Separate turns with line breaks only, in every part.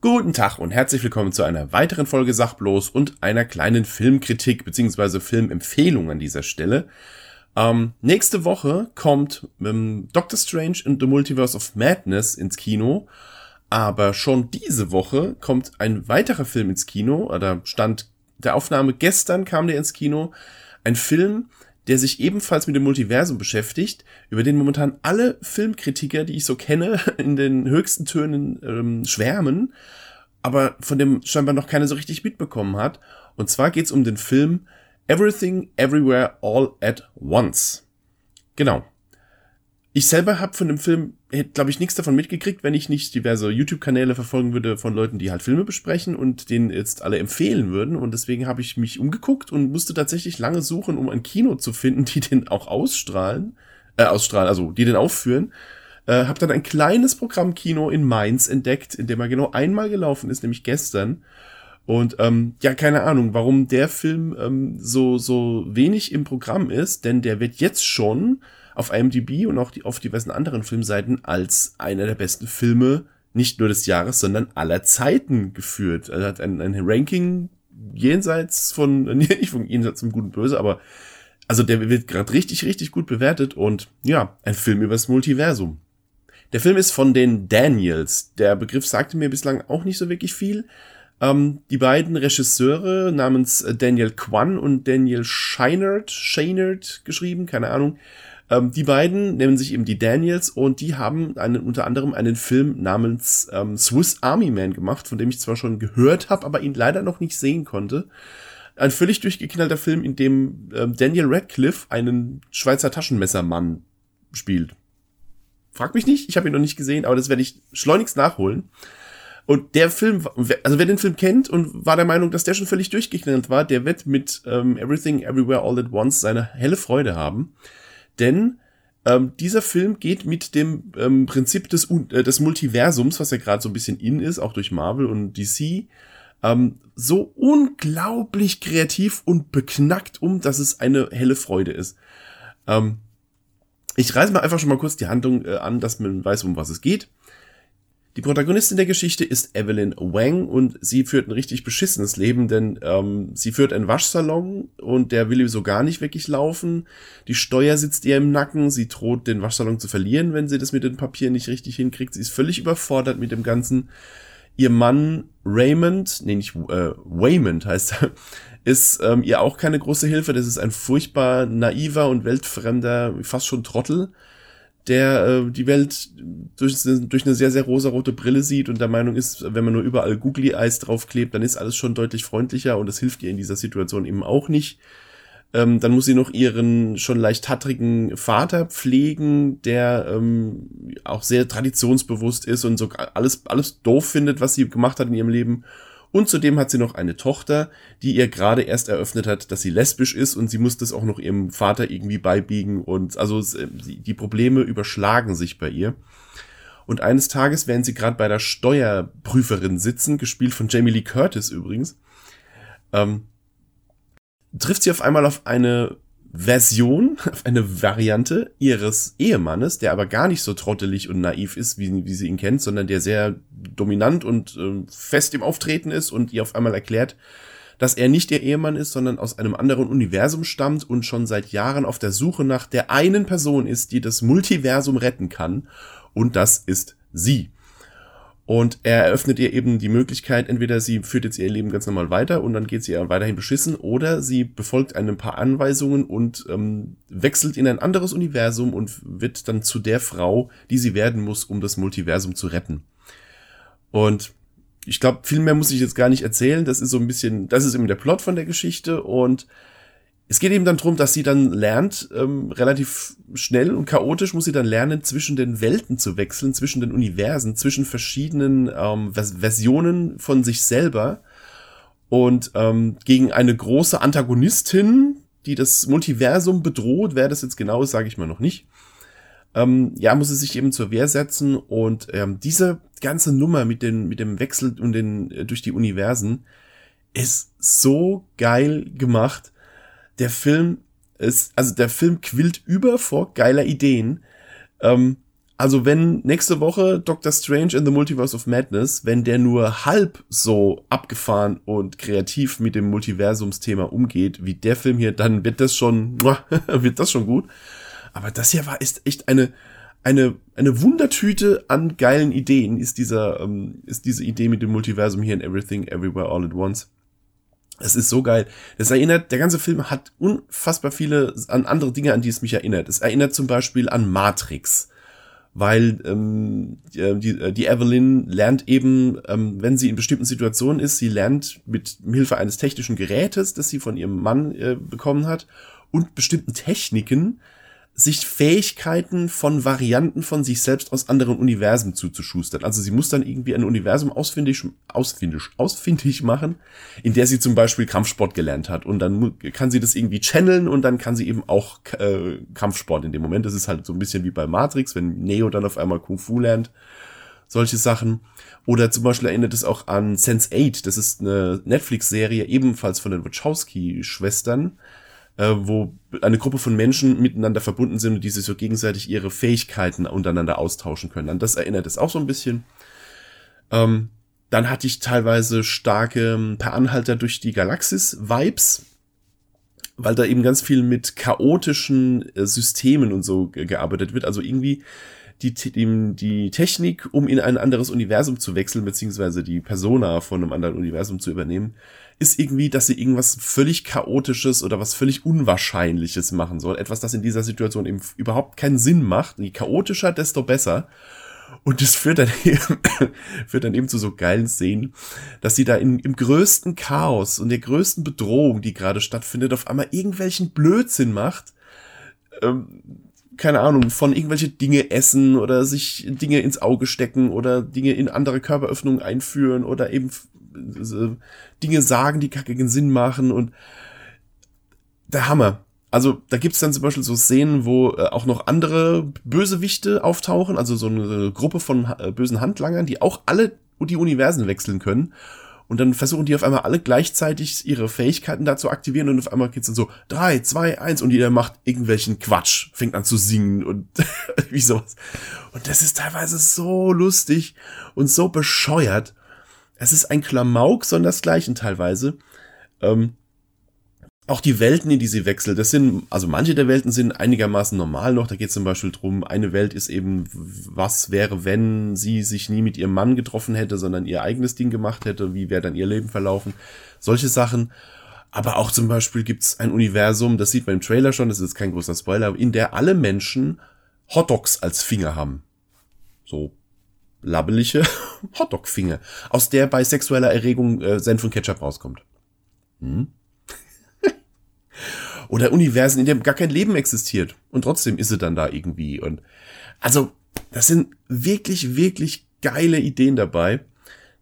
Guten Tag und herzlich willkommen zu einer weiteren Folge Sachbloß und einer kleinen Filmkritik bzw. Filmempfehlung an dieser Stelle. Ähm, nächste Woche kommt ähm, Doctor Strange in the Multiverse of Madness ins Kino, aber schon diese Woche kommt ein weiterer Film ins Kino, oder stand der Aufnahme gestern kam der ins Kino, ein Film, der sich ebenfalls mit dem Multiversum beschäftigt, über den momentan alle Filmkritiker, die ich so kenne, in den höchsten Tönen ähm, schwärmen, aber von dem scheinbar noch keiner so richtig mitbekommen hat. Und zwar geht's um den Film Everything Everywhere All at Once. Genau. Ich selber habe von dem Film, hätte glaube ich nichts davon mitgekriegt, wenn ich nicht diverse YouTube-Kanäle verfolgen würde von Leuten, die halt Filme besprechen und denen jetzt alle empfehlen würden. Und deswegen habe ich mich umgeguckt und musste tatsächlich lange suchen, um ein Kino zu finden, die den auch ausstrahlen, äh, ausstrahlen, also die den aufführen. Äh, habe dann ein kleines Programmkino in Mainz entdeckt, in dem er genau einmal gelaufen ist, nämlich gestern. Und ähm, ja, keine Ahnung, warum der Film ähm, so so wenig im Programm ist, denn der wird jetzt schon auf IMDb und auch die, auf diversen anderen Filmseiten als einer der besten Filme nicht nur des Jahres, sondern aller Zeiten geführt. Er hat ein, ein Ranking jenseits von, nicht von jenseits zum Guten Böse, aber also der wird gerade richtig, richtig gut bewertet und ja, ein Film übers Multiversum. Der Film ist von den Daniels. Der Begriff sagte mir bislang auch nicht so wirklich viel. Ähm, die beiden Regisseure namens Daniel Kwan und Daniel Scheinert, Scheinert geschrieben, keine Ahnung, ähm, die beiden nennen sich eben die Daniels und die haben einen, unter anderem einen Film namens ähm, Swiss Army Man gemacht, von dem ich zwar schon gehört habe, aber ihn leider noch nicht sehen konnte. Ein völlig durchgeknallter Film, in dem ähm, Daniel Radcliffe einen Schweizer Taschenmessermann spielt. Frag mich nicht, ich habe ihn noch nicht gesehen, aber das werde ich schleunigst nachholen. Und der Film, also wer den Film kennt und war der Meinung, dass der schon völlig durchgeknallt war, der wird mit ähm, Everything Everywhere All at Once seine helle Freude haben denn ähm, dieser Film geht mit dem ähm, Prinzip des, äh, des Multiversums, was ja gerade so ein bisschen in ist, auch durch Marvel und DC, ähm, so unglaublich kreativ und beknackt um, dass es eine helle Freude ist. Ähm, ich reiße mal einfach schon mal kurz die Handlung äh, an, dass man weiß, um was es geht. Die Protagonistin der Geschichte ist Evelyn Wang und sie führt ein richtig beschissenes Leben, denn ähm, sie führt einen Waschsalon und der will so gar nicht wirklich laufen. Die Steuer sitzt ihr im Nacken, sie droht den Waschsalon zu verlieren, wenn sie das mit den Papieren nicht richtig hinkriegt. Sie ist völlig überfordert mit dem Ganzen. Ihr Mann Raymond, nee, nicht äh, Waymond heißt er, ist ähm, ihr auch keine große Hilfe. Das ist ein furchtbar naiver und weltfremder, fast schon Trottel der äh, die Welt durch, durch eine sehr, sehr rosarote Brille sieht und der Meinung ist, wenn man nur überall Googly Eyes draufklebt, dann ist alles schon deutlich freundlicher und das hilft ihr in dieser Situation eben auch nicht. Ähm, dann muss sie noch ihren schon leicht hattrigen Vater pflegen, der ähm, auch sehr traditionsbewusst ist und so alles, alles doof findet, was sie gemacht hat in ihrem Leben und zudem hat sie noch eine Tochter, die ihr gerade erst eröffnet hat, dass sie lesbisch ist und sie muss das auch noch ihrem Vater irgendwie beibiegen und also die Probleme überschlagen sich bei ihr. Und eines Tages, während sie gerade bei der Steuerprüferin sitzen, gespielt von Jamie Lee Curtis übrigens, ähm, trifft sie auf einmal auf eine Version, eine Variante ihres Ehemannes, der aber gar nicht so trottelig und naiv ist, wie, wie sie ihn kennt, sondern der sehr dominant und äh, fest im Auftreten ist und ihr auf einmal erklärt, dass er nicht ihr Ehemann ist, sondern aus einem anderen Universum stammt und schon seit Jahren auf der Suche nach der einen Person ist, die das Multiversum retten kann. Und das ist sie. Und er eröffnet ihr eben die Möglichkeit, entweder sie führt jetzt ihr Leben ganz normal weiter und dann geht sie ja weiterhin beschissen, oder sie befolgt ein paar Anweisungen und ähm, wechselt in ein anderes Universum und wird dann zu der Frau, die sie werden muss, um das Multiversum zu retten. Und ich glaube, viel mehr muss ich jetzt gar nicht erzählen. Das ist so ein bisschen, das ist eben der Plot von der Geschichte und es geht eben dann drum, dass sie dann lernt, ähm, relativ schnell und chaotisch muss sie dann lernen, zwischen den Welten zu wechseln, zwischen den Universen, zwischen verschiedenen ähm, Versionen von sich selber und ähm, gegen eine große Antagonistin, die das Multiversum bedroht. Wer das jetzt genau ist, sage ich mal noch nicht. Ähm, ja, muss sie sich eben zur Wehr setzen und ähm, diese ganze Nummer mit, den, mit dem Wechsel und den, äh, durch die Universen ist so geil gemacht der Film Es, also der Film quillt über vor geiler Ideen. Ähm, also wenn nächste Woche Doctor Strange in the Multiverse of Madness, wenn der nur halb so abgefahren und kreativ mit dem Multiversumsthema umgeht, wie der Film hier, dann wird das schon, wird das schon gut. Aber das hier war ist echt eine eine eine Wundertüte an geilen Ideen ist dieser ähm, ist diese Idee mit dem Multiversum hier in Everything Everywhere All at Once. Es ist so geil. Das erinnert, der ganze Film hat unfassbar viele an andere Dinge, an die es mich erinnert. Es erinnert zum Beispiel an Matrix weil ähm, die, äh, die Evelyn lernt eben, ähm, wenn sie in bestimmten Situationen ist, sie lernt mit Hilfe eines technischen Gerätes, das sie von ihrem Mann äh, bekommen hat, und bestimmten Techniken sich Fähigkeiten von Varianten von sich selbst aus anderen Universen zuzuschustern. Also sie muss dann irgendwie ein Universum ausfindig, ausfindig, ausfindig machen, in der sie zum Beispiel Kampfsport gelernt hat. Und dann kann sie das irgendwie channeln und dann kann sie eben auch äh, Kampfsport in dem Moment. Das ist halt so ein bisschen wie bei Matrix, wenn Neo dann auf einmal Kung Fu lernt. Solche Sachen. Oder zum Beispiel erinnert es auch an Sense8. Das ist eine Netflix-Serie, ebenfalls von den Wachowski-Schwestern äh, wo eine Gruppe von Menschen miteinander verbunden sind und die sich so gegenseitig ihre Fähigkeiten untereinander austauschen können. An das erinnert es auch so ein bisschen. Ähm, dann hatte ich teilweise starke ähm, Per Anhalter durch die Galaxis-Vibes, weil da eben ganz viel mit chaotischen äh, Systemen und so gearbeitet wird. Also irgendwie die, die, die Technik, um in ein anderes Universum zu wechseln, beziehungsweise die Persona von einem anderen Universum zu übernehmen, ist irgendwie, dass sie irgendwas völlig chaotisches oder was völlig unwahrscheinliches machen soll. Etwas, das in dieser Situation eben überhaupt keinen Sinn macht. Je chaotischer, desto besser. Und das führt dann eben, führt dann eben zu so geilen Szenen, dass sie da in, im größten Chaos und der größten Bedrohung, die gerade stattfindet, auf einmal irgendwelchen Blödsinn macht. Ähm, keine Ahnung, von irgendwelche Dinge essen oder sich Dinge ins Auge stecken oder Dinge in andere Körperöffnungen einführen oder eben Dinge sagen, die kackigen Sinn machen und der Hammer. Also da gibt's dann zum Beispiel so Szenen, wo äh, auch noch andere Bösewichte auftauchen, also so eine Gruppe von äh, bösen Handlangern, die auch alle die Universen wechseln können. Und dann versuchen die auf einmal alle gleichzeitig ihre Fähigkeiten da zu aktivieren und auf einmal geht's dann so drei, zwei, eins und jeder macht irgendwelchen Quatsch, fängt an zu singen und wie sowas. Und das ist teilweise so lustig und so bescheuert es ist ein Klamauk sondersgleichen teilweise. Ähm, auch die Welten, in die sie wechselt, das sind, also manche der Welten sind einigermaßen normal noch. Da geht es zum Beispiel drum, eine Welt ist eben, was wäre, wenn sie sich nie mit ihrem Mann getroffen hätte, sondern ihr eigenes Ding gemacht hätte, wie wäre dann ihr Leben verlaufen. Solche Sachen. Aber auch zum Beispiel gibt's ein Universum, das sieht man im Trailer schon, das ist kein großer Spoiler, in der alle Menschen Hotdogs als Finger haben. So labbelige Hotdog-Finger, aus der bei sexueller Erregung äh, Senf und Ketchup rauskommt. Hm? Oder Universen, in dem gar kein Leben existiert. Und trotzdem ist sie dann da irgendwie. Und also, das sind wirklich, wirklich geile Ideen dabei.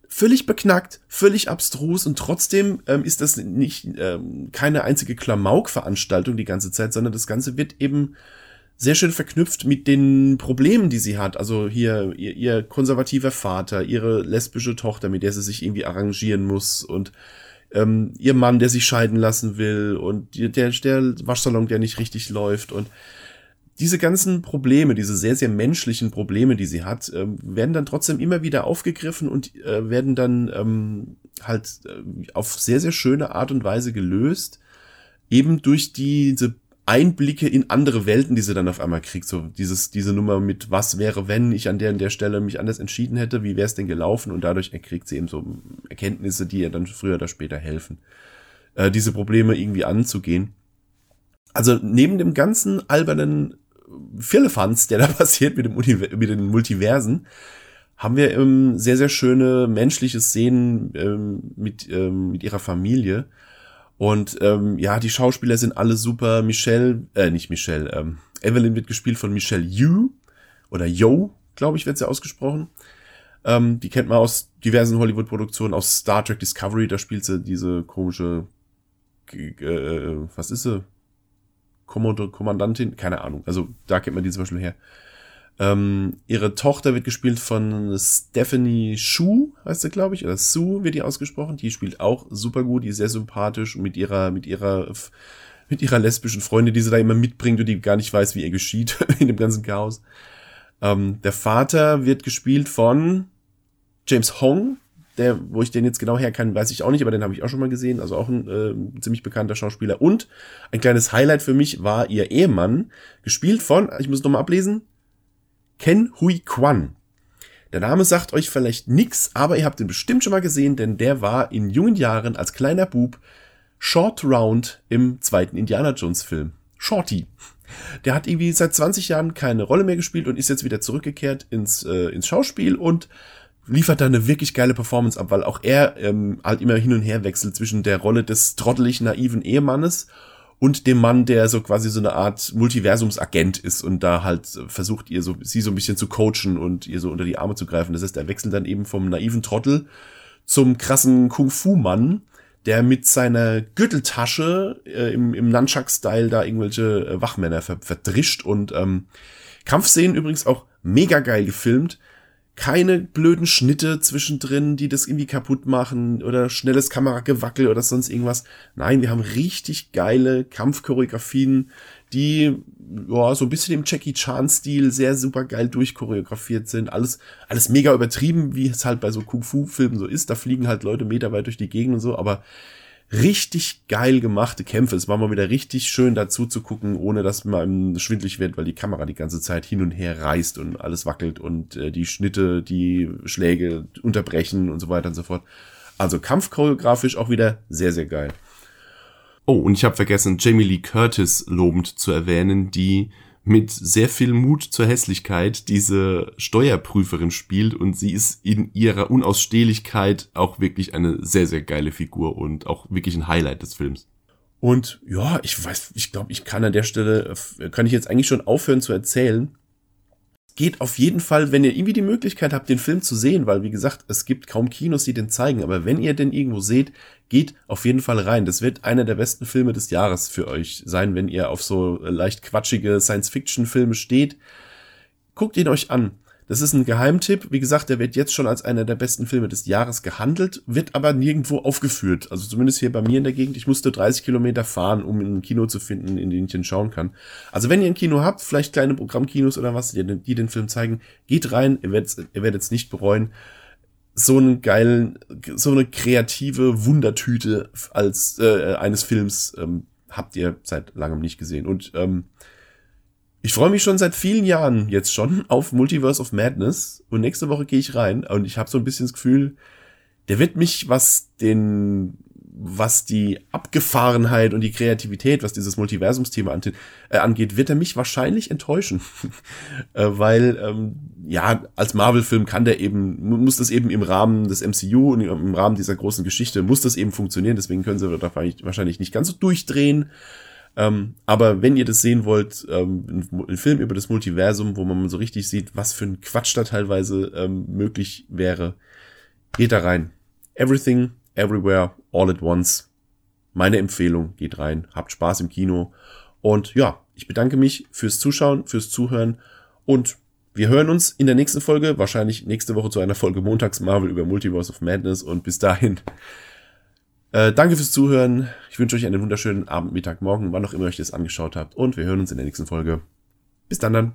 Völlig beknackt, völlig abstrus und trotzdem ähm, ist das nicht ähm, keine einzige Klamauk-Veranstaltung die ganze Zeit, sondern das Ganze wird eben sehr schön verknüpft mit den Problemen, die sie hat. Also hier ihr, ihr konservativer Vater, ihre lesbische Tochter, mit der sie sich irgendwie arrangieren muss und ähm, ihr Mann, der sich scheiden lassen will und der, der Waschsalon, der nicht richtig läuft und diese ganzen Probleme, diese sehr, sehr menschlichen Probleme, die sie hat, ähm, werden dann trotzdem immer wieder aufgegriffen und äh, werden dann ähm, halt äh, auf sehr, sehr schöne Art und Weise gelöst. Eben durch diese Einblicke in andere Welten, die sie dann auf einmal kriegt. So dieses, diese Nummer mit, was wäre, wenn ich an der und der Stelle mich anders entschieden hätte, wie wäre es denn gelaufen? Und dadurch kriegt sie eben so Erkenntnisse, die ihr dann früher oder später helfen, äh, diese Probleme irgendwie anzugehen. Also neben dem ganzen albernen Firlefanz, der da passiert mit, dem Univer mit den Multiversen, haben wir ähm, sehr, sehr schöne menschliche Szenen ähm, mit, ähm, mit ihrer Familie und ähm, ja, die Schauspieler sind alle super. Michelle, äh, nicht Michelle, ähm, Evelyn wird gespielt von Michelle Yu oder Yo, glaube ich, wird sie ausgesprochen. Ähm, die kennt man aus diversen Hollywood-Produktionen, aus Star Trek Discovery, da spielt sie diese komische, äh, was ist sie? Kommod Kommandantin? Keine Ahnung. Also da kennt man die zum Beispiel her. Ähm, ihre Tochter wird gespielt von Stephanie Shu, heißt sie, glaube ich, oder Sue wird die ausgesprochen. Die spielt auch super gut, die ist sehr sympathisch mit ihrer, mit ihrer mit ihrer lesbischen Freundin, die sie da immer mitbringt und die gar nicht weiß, wie ihr geschieht in dem ganzen Chaos. Ähm, der Vater wird gespielt von James Hong, der, wo ich den jetzt genau her kann, weiß ich auch nicht, aber den habe ich auch schon mal gesehen. Also auch ein äh, ziemlich bekannter Schauspieler. Und ein kleines Highlight für mich war ihr Ehemann, gespielt von, ich muss nochmal ablesen, Ken Hui Kwan. Der Name sagt euch vielleicht nix, aber ihr habt ihn bestimmt schon mal gesehen, denn der war in jungen Jahren als kleiner Bub Short Round im zweiten Indiana Jones Film. Shorty. Der hat irgendwie seit 20 Jahren keine Rolle mehr gespielt und ist jetzt wieder zurückgekehrt ins, äh, ins Schauspiel und liefert da eine wirklich geile Performance ab, weil auch er ähm, halt immer hin und her wechselt zwischen der Rolle des trottelig naiven Ehemannes und dem Mann, der so quasi so eine Art Multiversumsagent ist und da halt versucht, ihr so, sie so ein bisschen zu coachen und ihr so unter die Arme zu greifen. Das heißt, er wechselt dann eben vom naiven Trottel zum krassen Kung-Fu-Mann, der mit seiner Gürteltasche äh, im, im Nunchuck-Style da irgendwelche äh, Wachmänner ver verdrischt und ähm, Kampfszenen übrigens auch mega geil gefilmt keine blöden Schnitte zwischendrin, die das irgendwie kaputt machen oder schnelles Kameragewackel oder sonst irgendwas. Nein, wir haben richtig geile Kampfchoreografien, die ja so ein bisschen im Jackie Chan Stil sehr super geil durchchoreografiert sind. Alles alles mega übertrieben, wie es halt bei so Kung Fu Filmen so ist. Da fliegen halt Leute meterweit durch die Gegend und so, aber richtig geil gemachte Kämpfe. Es war mal wieder richtig schön dazu zu gucken, ohne dass man schwindlig wird, weil die Kamera die ganze Zeit hin und her reißt und alles wackelt und äh, die Schnitte, die Schläge unterbrechen und so weiter und so fort. Also kampfchoreografisch auch wieder sehr, sehr geil. Oh, und ich habe vergessen, Jamie Lee Curtis lobend zu erwähnen, die mit sehr viel Mut zur Hässlichkeit diese Steuerprüferin spielt und sie ist in ihrer Unausstehlichkeit auch wirklich eine sehr, sehr geile Figur und auch wirklich ein Highlight des Films. Und ja, ich weiß, ich glaube, ich kann an der Stelle, kann ich jetzt eigentlich schon aufhören zu erzählen geht auf jeden Fall, wenn ihr irgendwie die Möglichkeit habt, den Film zu sehen, weil wie gesagt, es gibt kaum Kinos, die den zeigen, aber wenn ihr den irgendwo seht, geht auf jeden Fall rein. Das wird einer der besten Filme des Jahres für euch sein, wenn ihr auf so leicht quatschige Science-Fiction-Filme steht. Guckt ihn euch an. Das ist ein Geheimtipp. Wie gesagt, der wird jetzt schon als einer der besten Filme des Jahres gehandelt, wird aber nirgendwo aufgeführt. Also zumindest hier bei mir in der Gegend. Ich musste 30 Kilometer fahren, um ein Kino zu finden, in dem ich den schauen kann. Also wenn ihr ein Kino habt, vielleicht kleine Programmkinos oder was, die, den Film zeigen, geht rein. Ihr werdet ihr werdet es nicht bereuen. So einen geilen, so eine kreative Wundertüte als äh, eines Films ähm, habt ihr seit langem nicht gesehen. Und ähm, ich freue mich schon seit vielen Jahren jetzt schon auf Multiverse of Madness und nächste Woche gehe ich rein und ich habe so ein bisschen das Gefühl, der wird mich, was den, was die Abgefahrenheit und die Kreativität, was dieses Multiversumsthema äh, angeht, wird er mich wahrscheinlich enttäuschen, äh, weil ähm, ja als Marvel-Film kann der eben muss das eben im Rahmen des MCU und im Rahmen dieser großen Geschichte muss das eben funktionieren. Deswegen können sie da wahrscheinlich nicht ganz so durchdrehen. Ähm, aber wenn ihr das sehen wollt, ähm, ein Film über das Multiversum, wo man so richtig sieht, was für ein Quatsch da teilweise ähm, möglich wäre, geht da rein. Everything, everywhere, all at once. Meine Empfehlung, geht rein, habt Spaß im Kino. Und ja, ich bedanke mich fürs Zuschauen, fürs Zuhören und wir hören uns in der nächsten Folge, wahrscheinlich nächste Woche zu einer Folge Montags Marvel über Multiverse of Madness und bis dahin äh, danke fürs Zuhören. Ich wünsche euch einen wunderschönen Abend, Mittag, Morgen, wann auch immer ihr euch das angeschaut habt. Und wir hören uns in der nächsten Folge. Bis dann dann.